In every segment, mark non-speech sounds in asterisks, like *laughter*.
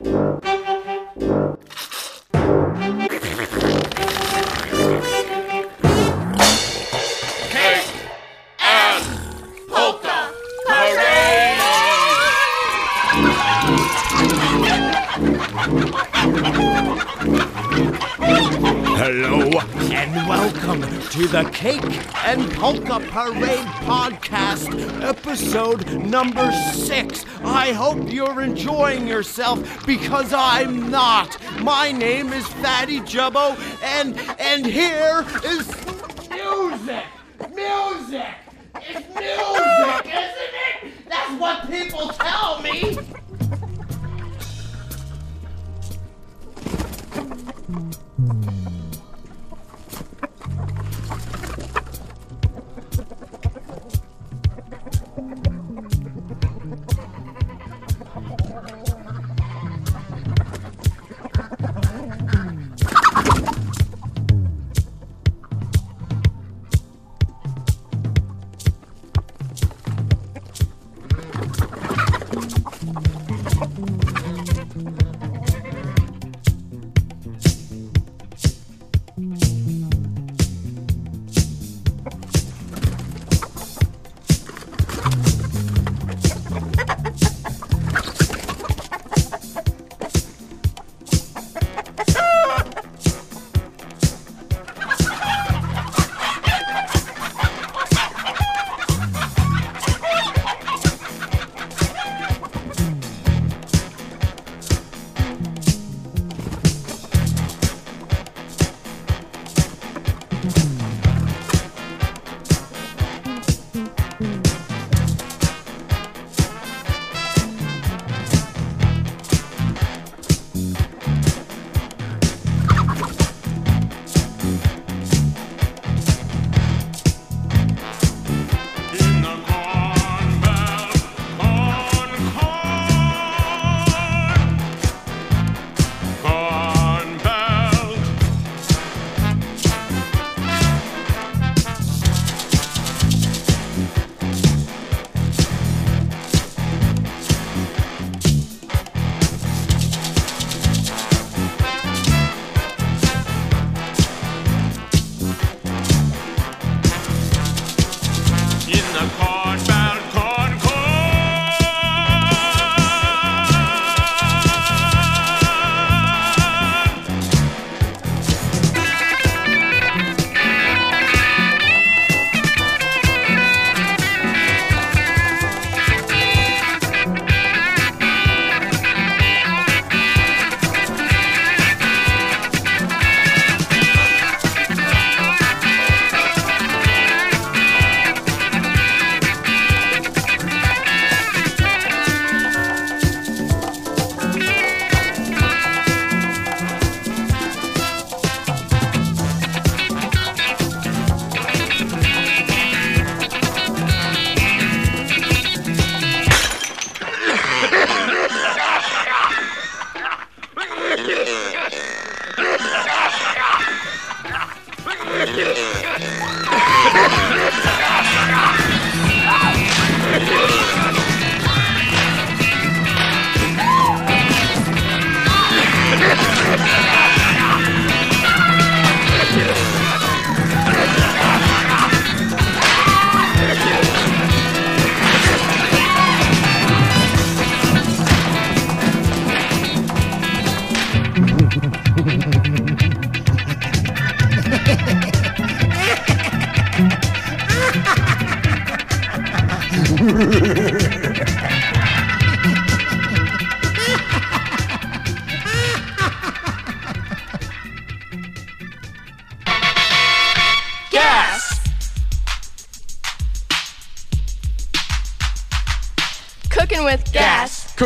Hello to the Cake and Polka Parade podcast, episode number six. I hope you're enjoying yourself because I'm not. My name is Fatty Jubbo, and and here is music. Music. It's music, isn't it? That's what people tell me.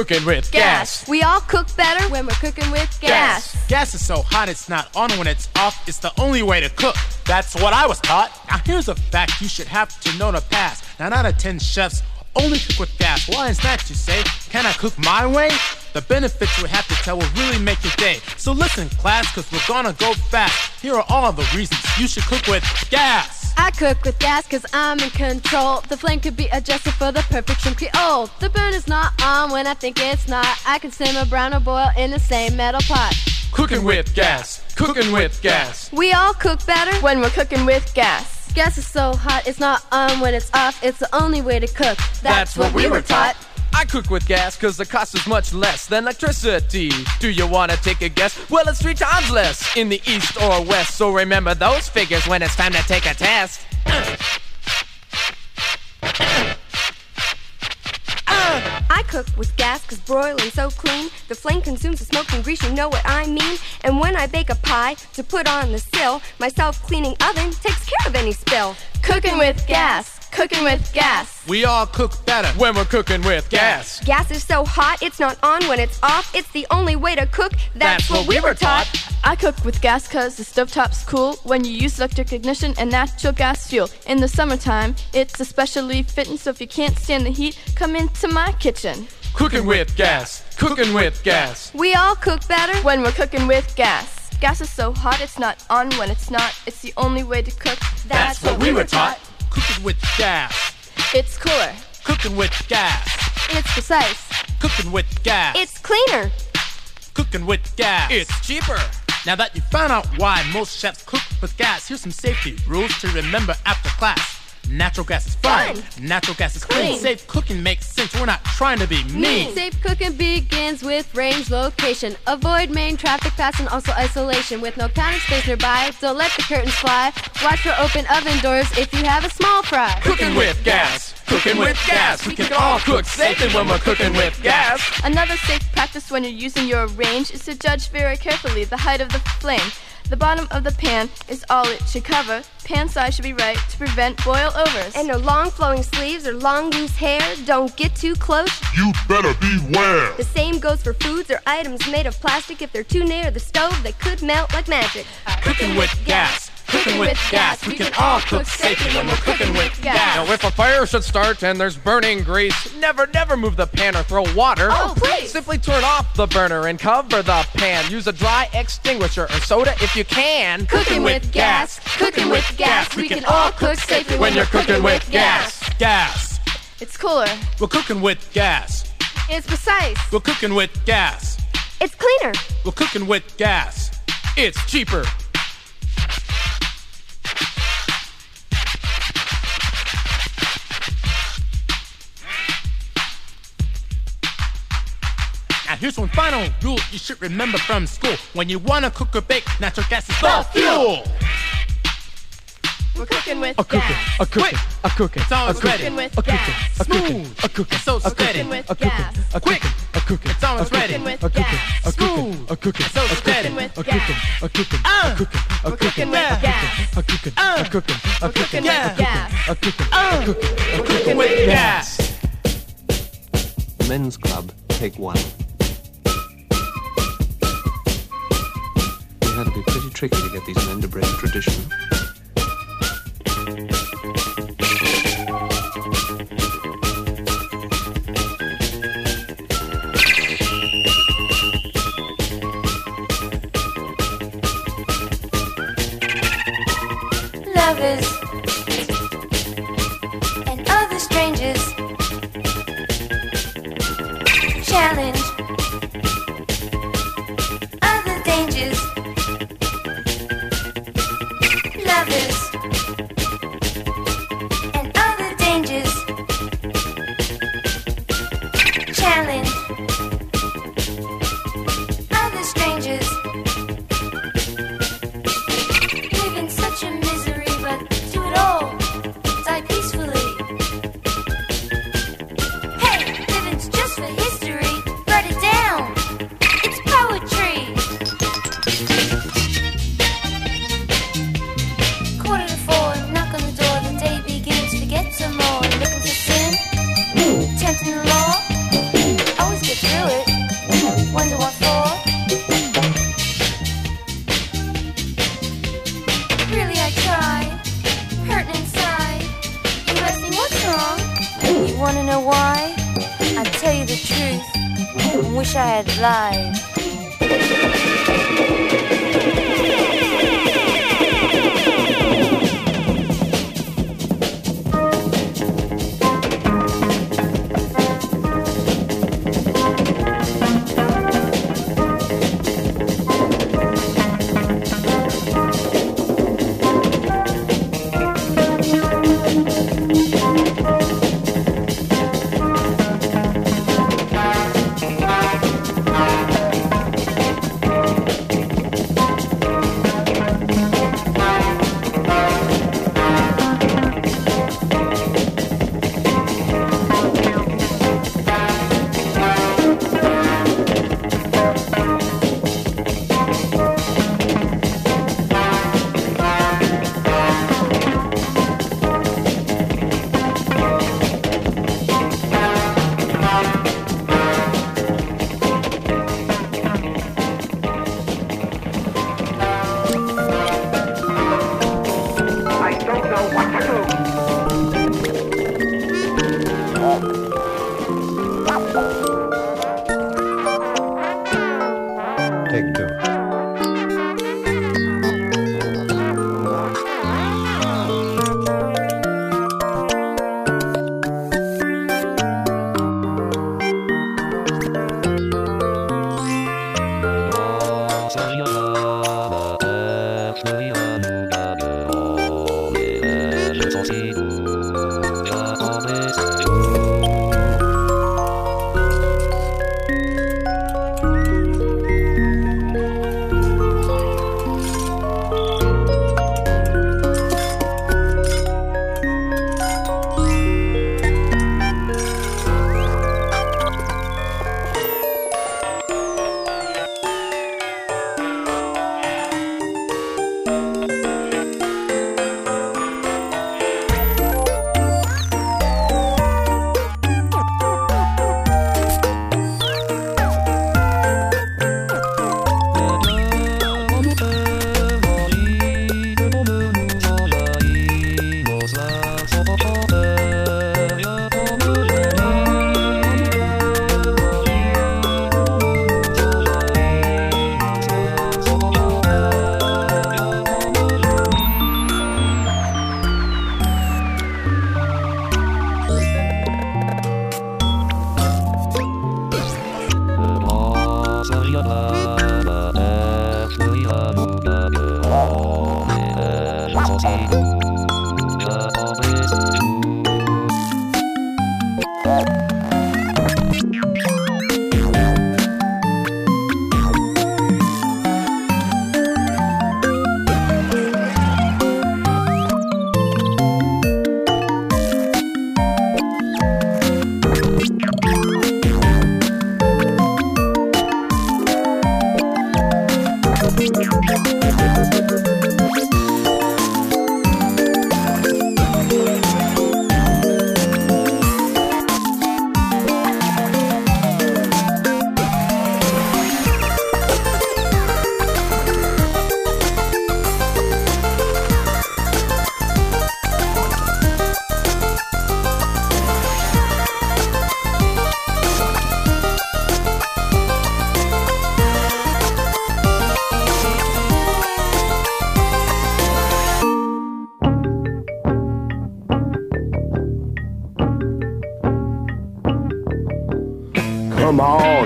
Cooking with Gas. We all cook better when we're cooking with gas. Gas is so hot it's not on when it's off. It's the only way to cook. That's what I was taught. Now here's a fact you should have to know to pass. Nine out of ten chefs only cook with gas. Why is that, you say? Can I cook my way? The benefits we have to tell will really make your day. So listen, class, cause we're gonna go fast. Here are all the reasons you should cook with gas. I cook with gas cause I'm in control. The flame could be adjusted for the perfect shrimp creole. The burner's not on when I think it's not. I can simmer, brown, or boil in the same metal pot. Cooking with gas. Cooking with gas. We all cook better when we're cooking with gas. Gas is so hot, it's not on when it's off. It's the only way to cook. That's, what, we were taught. I cook with gas cause the cost is much less than electricity. Do you wanna take a guess? Well, it's three times less in the east or west. So remember those figures when it's time to take a test. I cook with gas cause broiling's so clean. The flame consumes the smoke and grease, you know what I mean. And when I bake a pie to put on the sill, my self cleaning oven takes care of any spill. Cooking with gas. Cooking with gas. We all cook better when we're cooking with gas. Gas is so hot, it's not on when it's off. It's the only way to cook. That's, That's what we were taught. I cook with gas cause the stovetop's cool when you use electric ignition and natural gas fuel. In the summertime, it's especially fitting, so if you can't stand the heat, come into my kitchen. Cooking with gas. Cooking with gas. We all cook better when we're cooking with gas. Gas is so hot, it's not on when it's not. It's the only way to cook. That's, That's what we were taught. Cooking with gas. It's cooler. Cooking with gas. It's precise. Cooking with gas. It's cleaner. Cooking with gas. It's cheaper. Now that you found out why most chefs cook with gas, here's some safety rules to remember after class. Natural gas is fine. Fun. Natural gas is clean. Clean. Safe cooking makes sense. We're not trying to be mean. Safe cooking begins with range location. Avoid main traffic paths and also isolation. With no counter space nearby, don't let the curtains fly. Watch for open oven doors if you have a small fry. Cooking with gas. Cooking with gas. We can all cook safely when we're cooking with gas. Another safe practice when you're using your range is to judge very carefully the height of the flame. The bottom of the pan is all it should cover. Pan size should be right to prevent boil overs. And no long flowing sleeves or long loose hair. Don't get too close. You better beware. The same goes for foods or items made of plastic. If they're too near the stove, they could melt like magic. Cooking with gas. Cooking with gas. We can all cook safely when we're cooking with gas. Now, if a fire should start and there's burning grease, never, never move the pan or throw water. Oh, please. Simply turn off the burner and cover the pan. Use a dry extinguisher or soda if you can. Cooking with gas. Cooking with gas. We can all cook safely when you're cooking with gas. Gas. It's cooler. We're cooking with gas. It's precise. We're cooking with gas. It's cleaner. We're cooking with gas. It's cheaper. Here's one final rule you should remember from school. When you wanna cook or bake, natural gas is the fuel. We're cooking with A cooking, gas. a cooking, a cooking, It's always a cooking, ready. Cooking with a cooking, gas. a cooking, Smooth. a cooking, So a steady. Cooking with a cooking, gas. a Quick. cooking, a cooking, It's always a ready. cooking, with a cooking, gas. a cooking, Smooth. a cooking, So a steady. cooking, with a cooking, gas. a cooking, Uh. a cooking, a We're cooking, cooking with a gas. a cooking, a cooking, a We're cooking cooking, with Yeah. gas. a cooking, a cooking, a We're cooking cooking with gas. Men's Club, take one. Had to be pretty tricky to get these men to break tradition.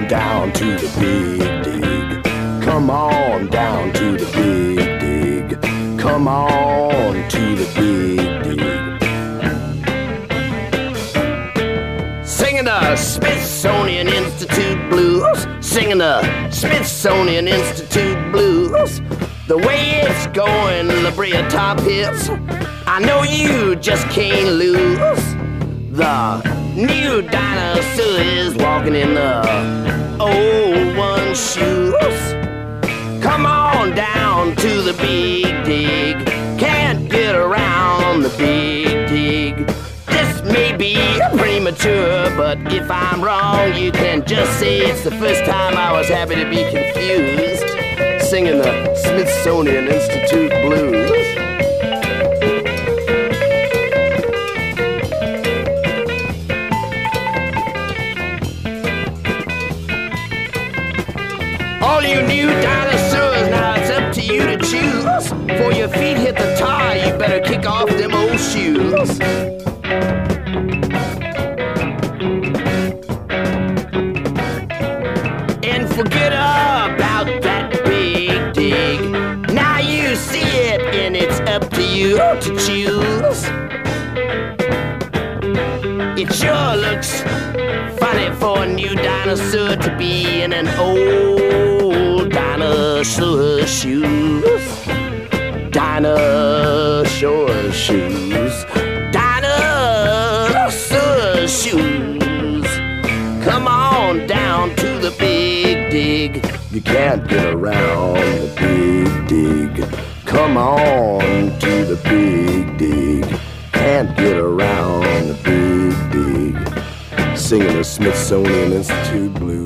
On down to the big dig. Come on down to the big dig. Come on to the big dig. Singing the Smithsonian Institute blues. Singing the Smithsonian Institute blues. The way it's going, La Brea tar pits. I know you just can't lose. The new dinosaur is walking in the old one shoes. Come on down to the big dig. Can't get around the big dig. This may be premature, but if I'm wrong, you can just say it's the first time I was happy to be confused. Singing the Smithsonian Institute blues. Kick off them old shoes. And forget about that big dig. Now you see it, and it's up to you to choose. It sure looks funny for a new dinosaur to be in an old dinosaur shoes. Dinosaur shoes. Dinosaur shoes. Come on down to the big dig. You can't get around the big dig. Come on to the big dig. Can't get around the big dig. Singing the Smithsonian Institute blues.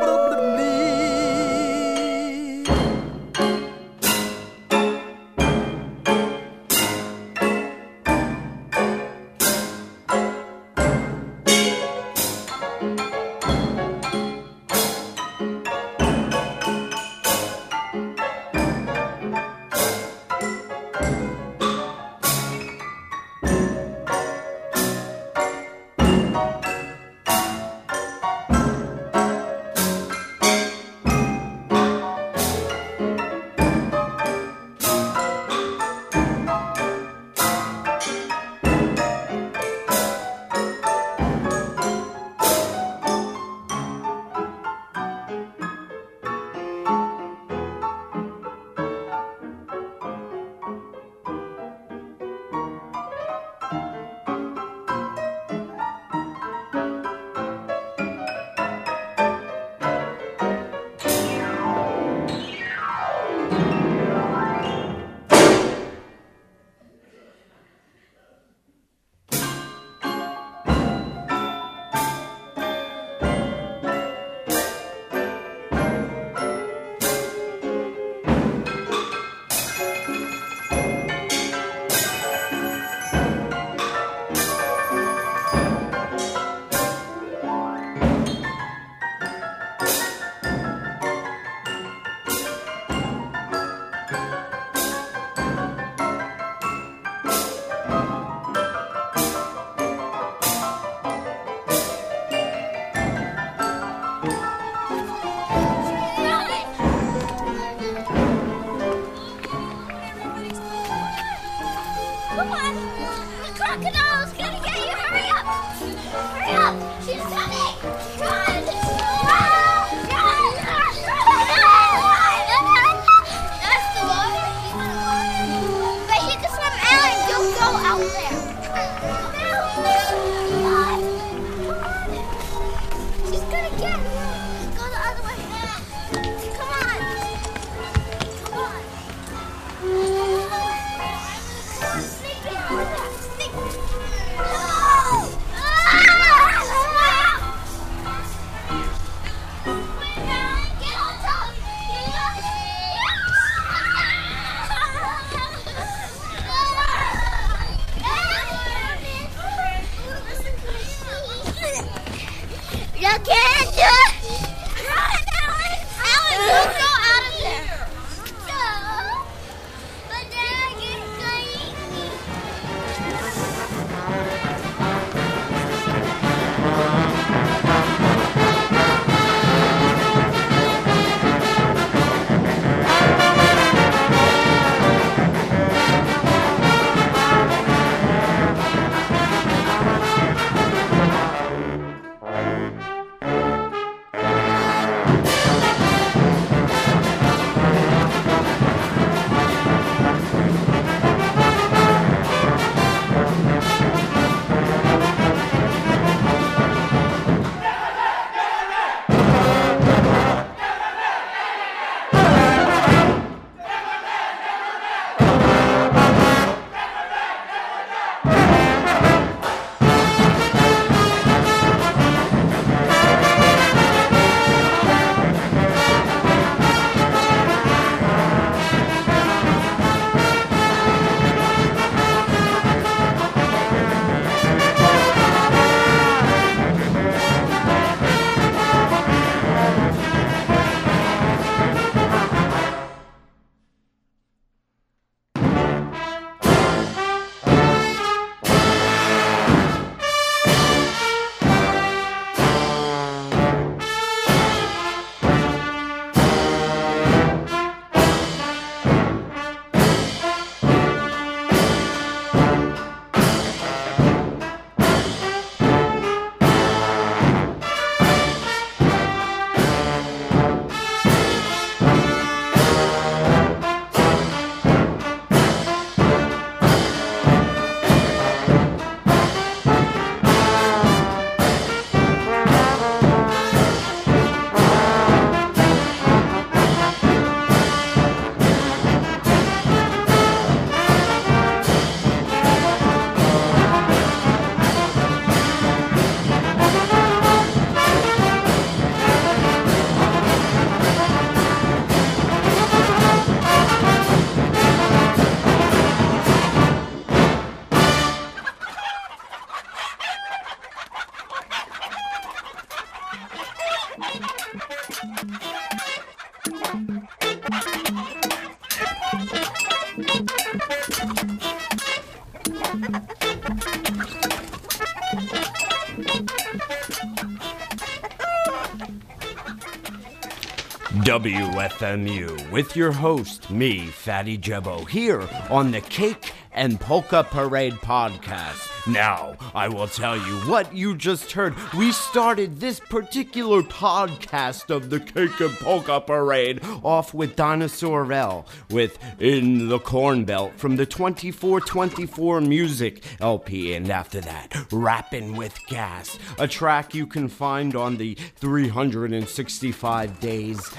WFMU with your host, me, Fatty Jebbo, here on the Cake and Polka Parade podcast. Now, I will tell you what you just heard. We started this particular podcast of the Cake and Polka Parade off with Dinosaur L with In the Corn Belt from the 2424 Music LP, and after that, Rapping with Gas, a track you can find on the 365 Days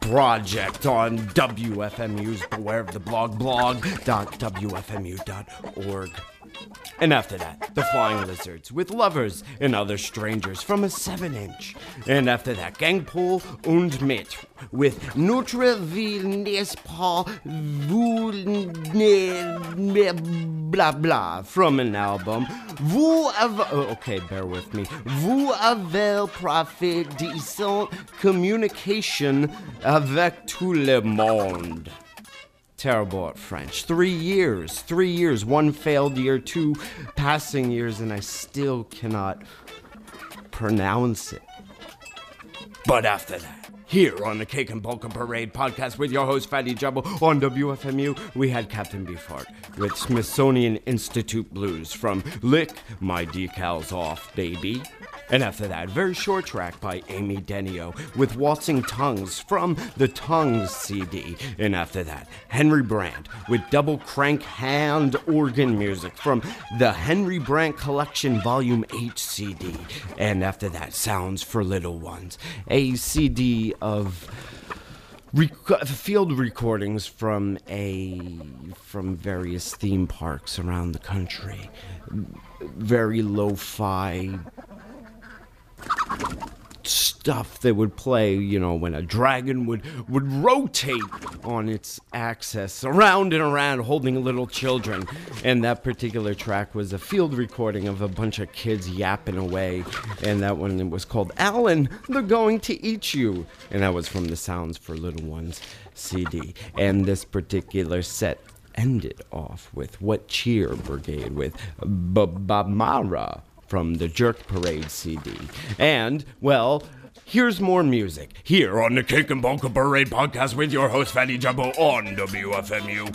project on WFMU's Beware of the Blog blog.wfmu.org. And after that, the Flying Lizards with lovers and other strangers from a 7 inch. And after that, Gangpol und mit with Notre Ville n'est pas blah blah from an album. Vous avez, oh, okay, bear with me. Vous avez profité de son communication avec tout le monde terrible at French. Three years, three years, one failed year, two passing years, and I still cannot pronounce it. But after that, here on the Cake and Polka Parade podcast with your host Fatty Jumbo on WFMU, we had Captain Beefheart with Smithsonian Institute Blues from Lick My Decals Off, Baby. And after that, very short track by Amy Denio with Waltzing Tongues from the Tongues CD. And after that, Henry Brant with double crank hand organ music from the Henry Brant Collection Volume 8 CD. And after that, Sounds for Little Ones, a CD of rec- field recordings from a from various theme parks around the country. Very lo-fi stuff that would play, you know, when a dragon would would rotate on its axis around and around holding little children. And that particular track was a field recording of a bunch of kids yapping away. And that one was called Alan, they're going to eat you. And that was from the Sounds for Little Ones CD. And this particular set ended off with What Cheer Brigade with Bubamara from the Jerk Parade CD. And, well, here's more music here on the Cake and Polka Parade podcast with your host, Fatty Jumbo, on WFMU.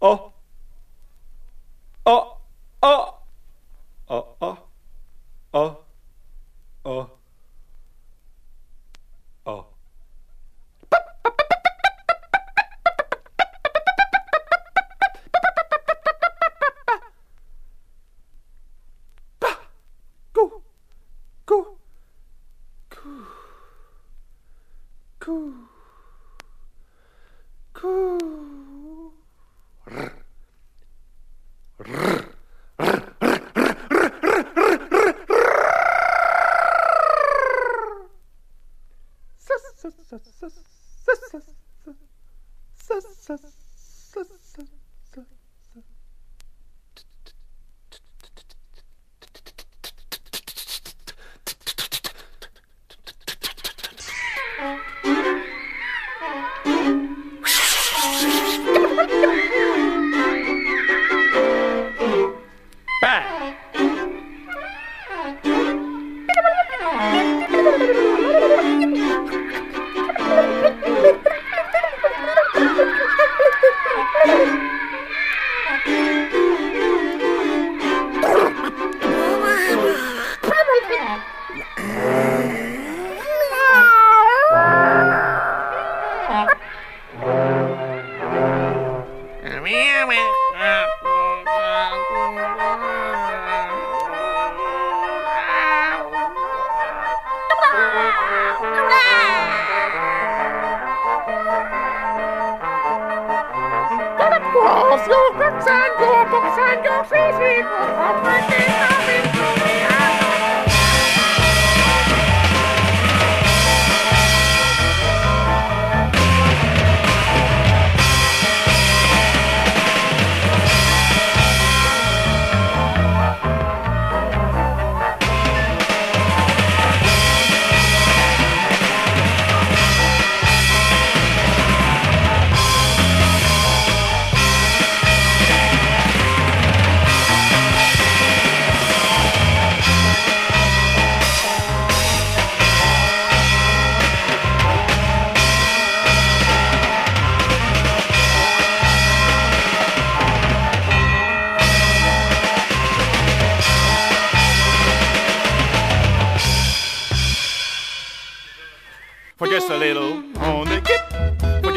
Oh. Oh.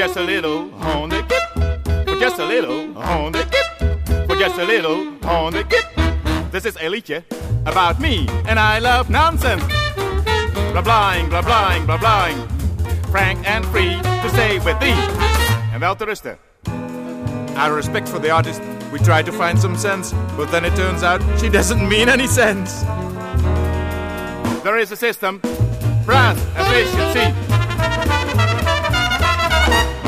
Just a little on the kip. For just a little on the kip. For just a little on the kip. This is a about me and I love nonsense. Blah blahing, blah blahing, blah blahing. Frank and free to stay with thee. En wel te. Out of respect for the artist, we try to find some sense, but then it turns out she doesn't mean any sense. There is a system brass, efficiency.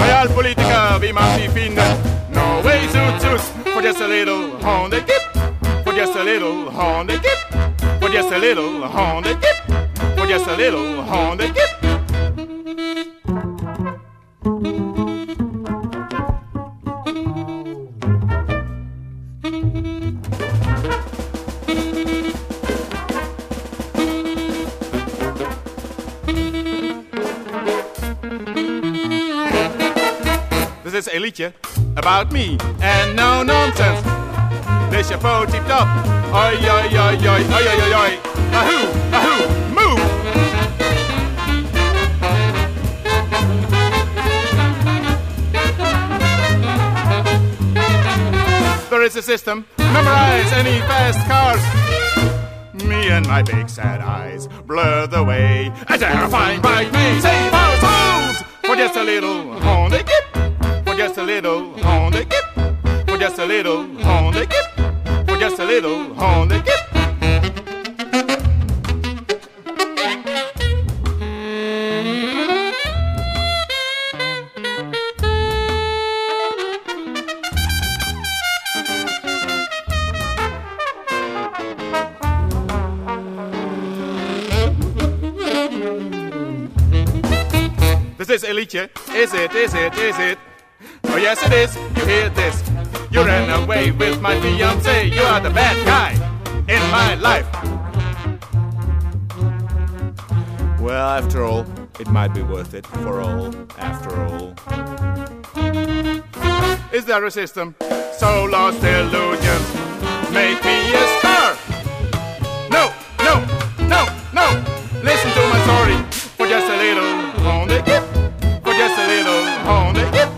Realpolitiker, wie man sie findet. No way suits us for just a little Hondekip. For just a little Hondekip. For just a little Hondekip. For just a little Hondekip. Dit about me and no nonsense. Dit is je typed up. Oi, oi, oi, oi, oi, oi, oi. Ahoo, ahoo, move. There is a system. Memorize any fast cars. Me and my big sad eyes blur the way. A terrifying bite may save our souls for just a little Gip. Little Hondekip. For just a little Hondekip. For just a little Hondekip. This is a. Is it, is it, is it? Oh yes it is. You hear this. You ran away with my fiance. You are the bad guy in my life. Well, after all, it might be worth it for all, after all. Is there a system? So lost illusions make me a star. No, no, no, no. Listen to my story for just a little Gip. For just a little. For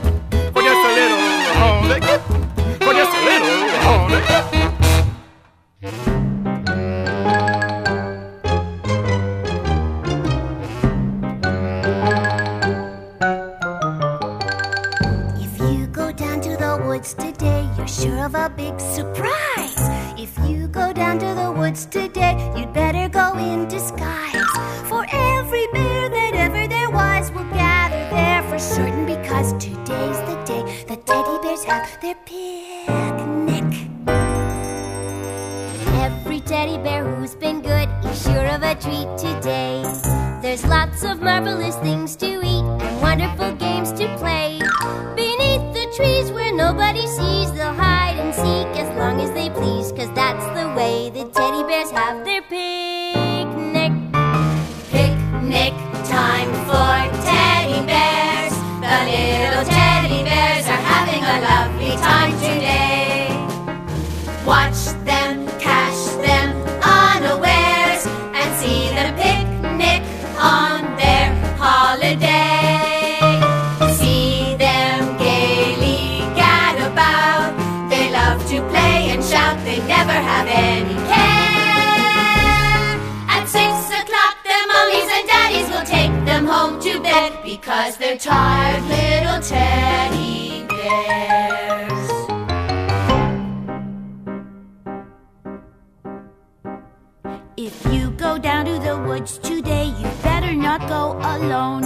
If you go down to the woods today, you better not go alone.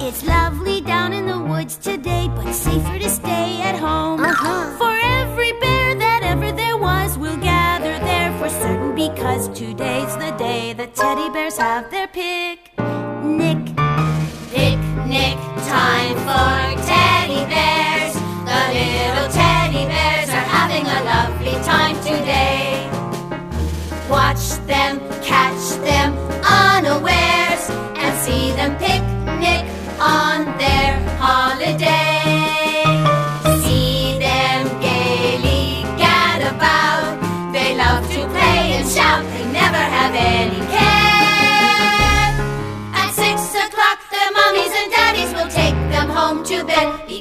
It's lovely down in the woods today, but safer to stay at home. Uh-huh. For every bear that ever there was will gather there for certain because today's the day the teddy bears have their picnic. Picnic time for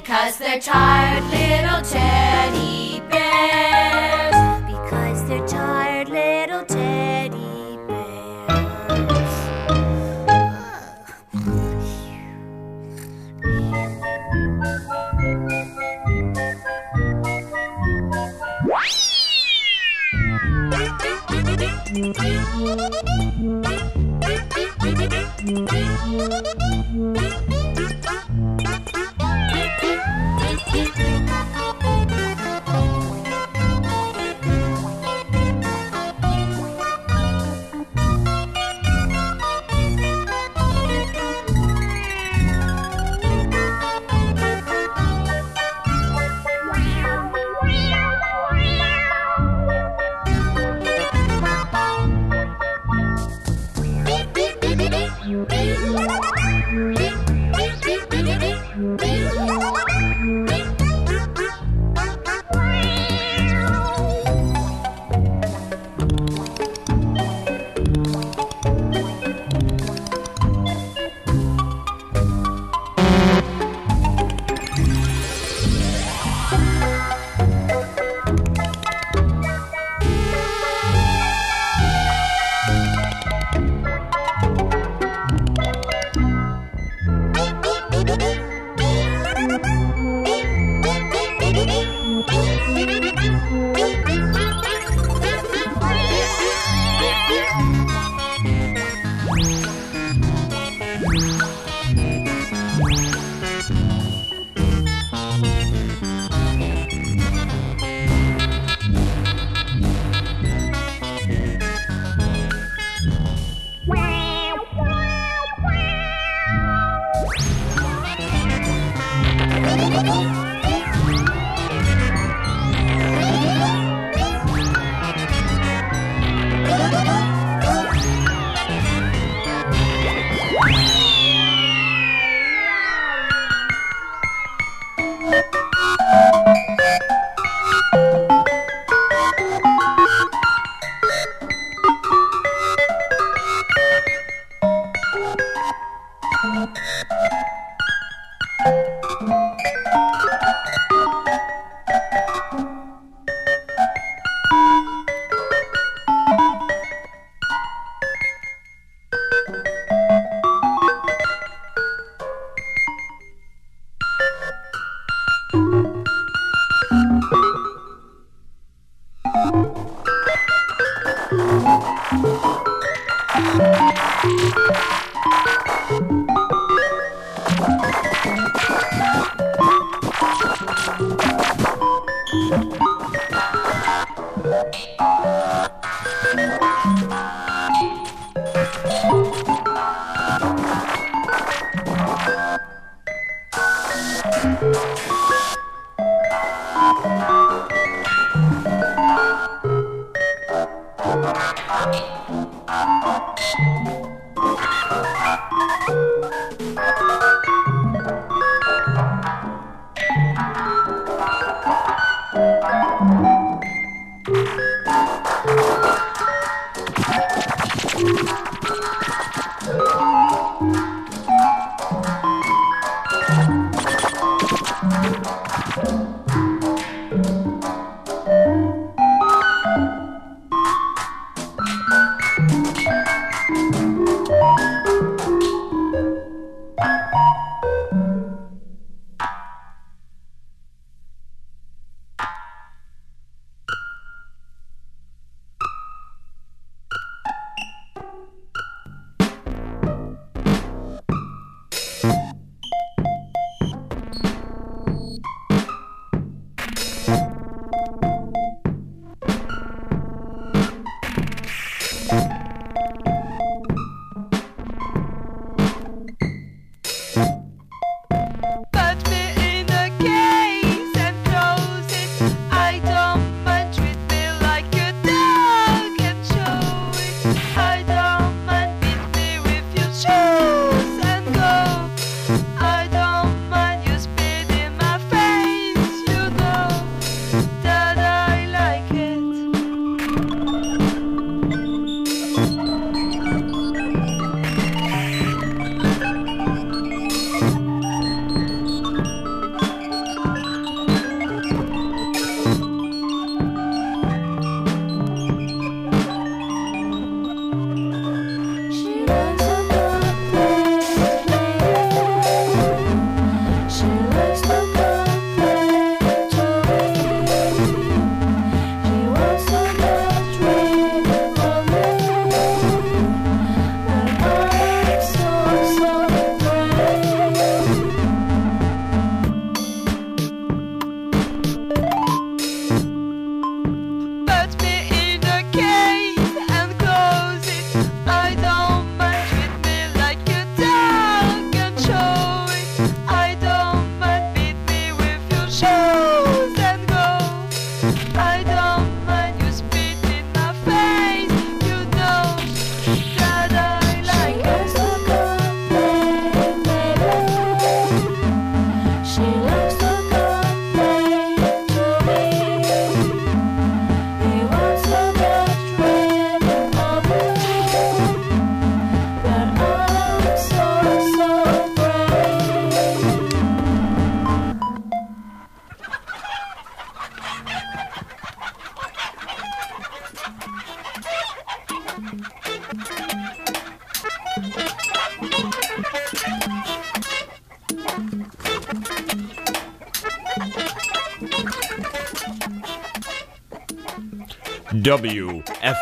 because they're tired little teddy bears. Because they're tired little teddy bears. *laughs*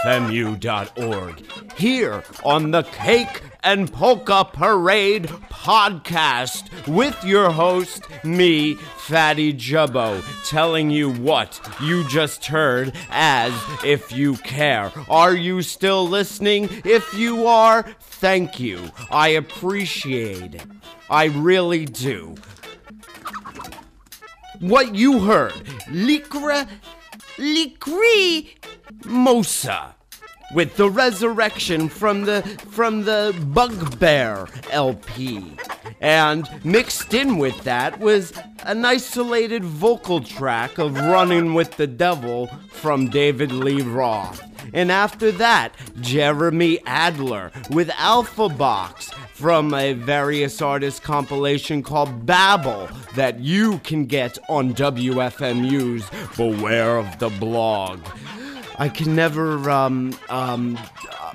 WFMU.org. Here on the Cake and Polka Parade podcast with your host, me, Fatty Jubbo, telling you what you just heard as if you care. Are you still listening? If you are, thank you. I appreciate it. I really do. What you heard, Likra Likri Mosa with the resurrection from the from the Bugbear LP. And mixed in with that was an isolated vocal track of Running with the Devil from David Lee Roth. And after that, Jeremy Adler with Alphabox from a various artists compilation called Babble that you can get on WFMU's Beware of the Blog. I can never um um uh,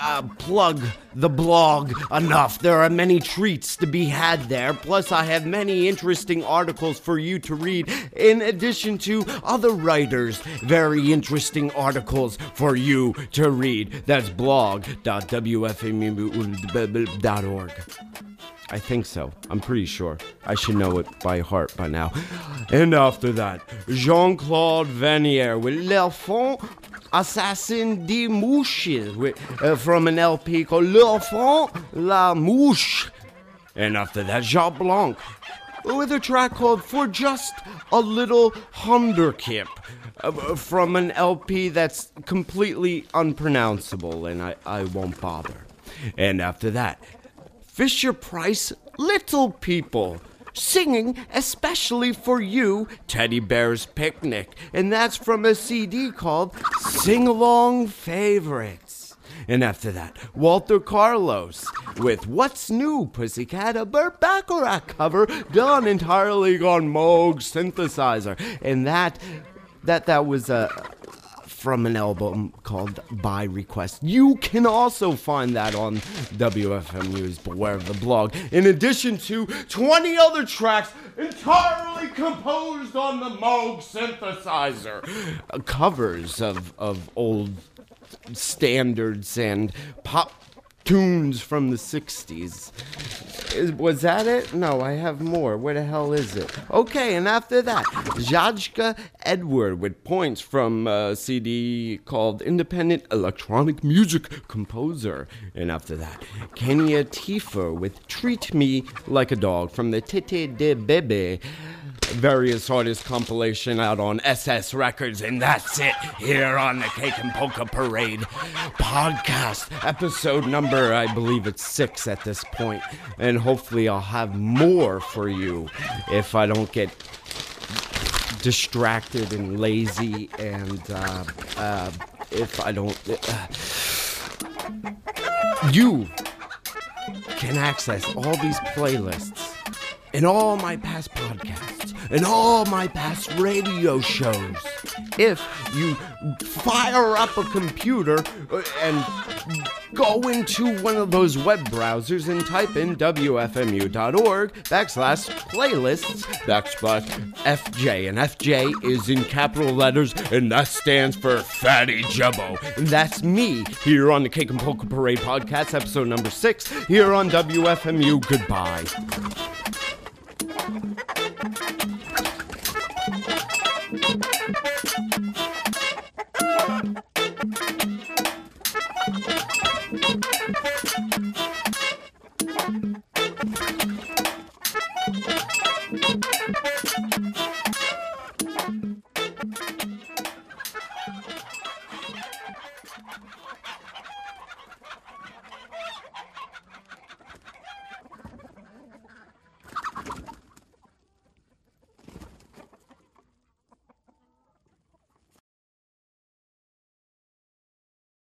uh, plug the blog enough. There are many treats to be had there. Plus, I have many interesting articles for you to read, in addition to other writers' very interesting articles for you to read. That's blog.wfmu.org. I think so. I'm pretty sure. I should know it by heart by now. And after that, Jean Claude Vannier with L'Enfant Assassin des Mouches with, uh, from an LP called L'Enfant La Mouche. And after that, Jaap Blonk with a track called For Just a Little Hondekip uh, from an LP that's completely unpronounceable and I, I won't bother. And after that, Fisher Price Little People singing especially for you Teddy Bear's Picnic. And that's from a CD called Sing Along Favorites. And after that, Walter Carlos with What's New Pussycat, a Burt Bacharach cover done entirely on Moog synthesizer. And that that that was a from an album called By Request. You can also find that on WFMU's Beware of the Blog, in addition to 20 other tracks entirely composed on the Moog synthesizer. Uh, covers of, of old standards and pop tunes from the 60s. Is, was that it? No, I have more. Where the hell is it? Okay, and after that, Zadja Edward with points from a CD called Independent Electronic Music Composer. And after that, Kania Tieffer with Treat Me Like a Dog from the Tete de Bebe various artists compilation out on SS Records, and that's it here on the Cake and Polka Parade podcast, episode number, I believe it's six at this point, and hopefully I'll have more for you if I don't get distracted and lazy, and uh, uh, if I don't. Uh, you can access all these playlists in all my past podcasts and all my past radio shows. If you fire up a computer uh, and go into one of those web browsers and type in wfmu.org backslash playlists backslash FJ. And FJ is in capital letters and that stands for Fatty Jubbo. And that's me here on the Cake and Polka Parade podcast, episode number six, here on WFMU. Goodbye.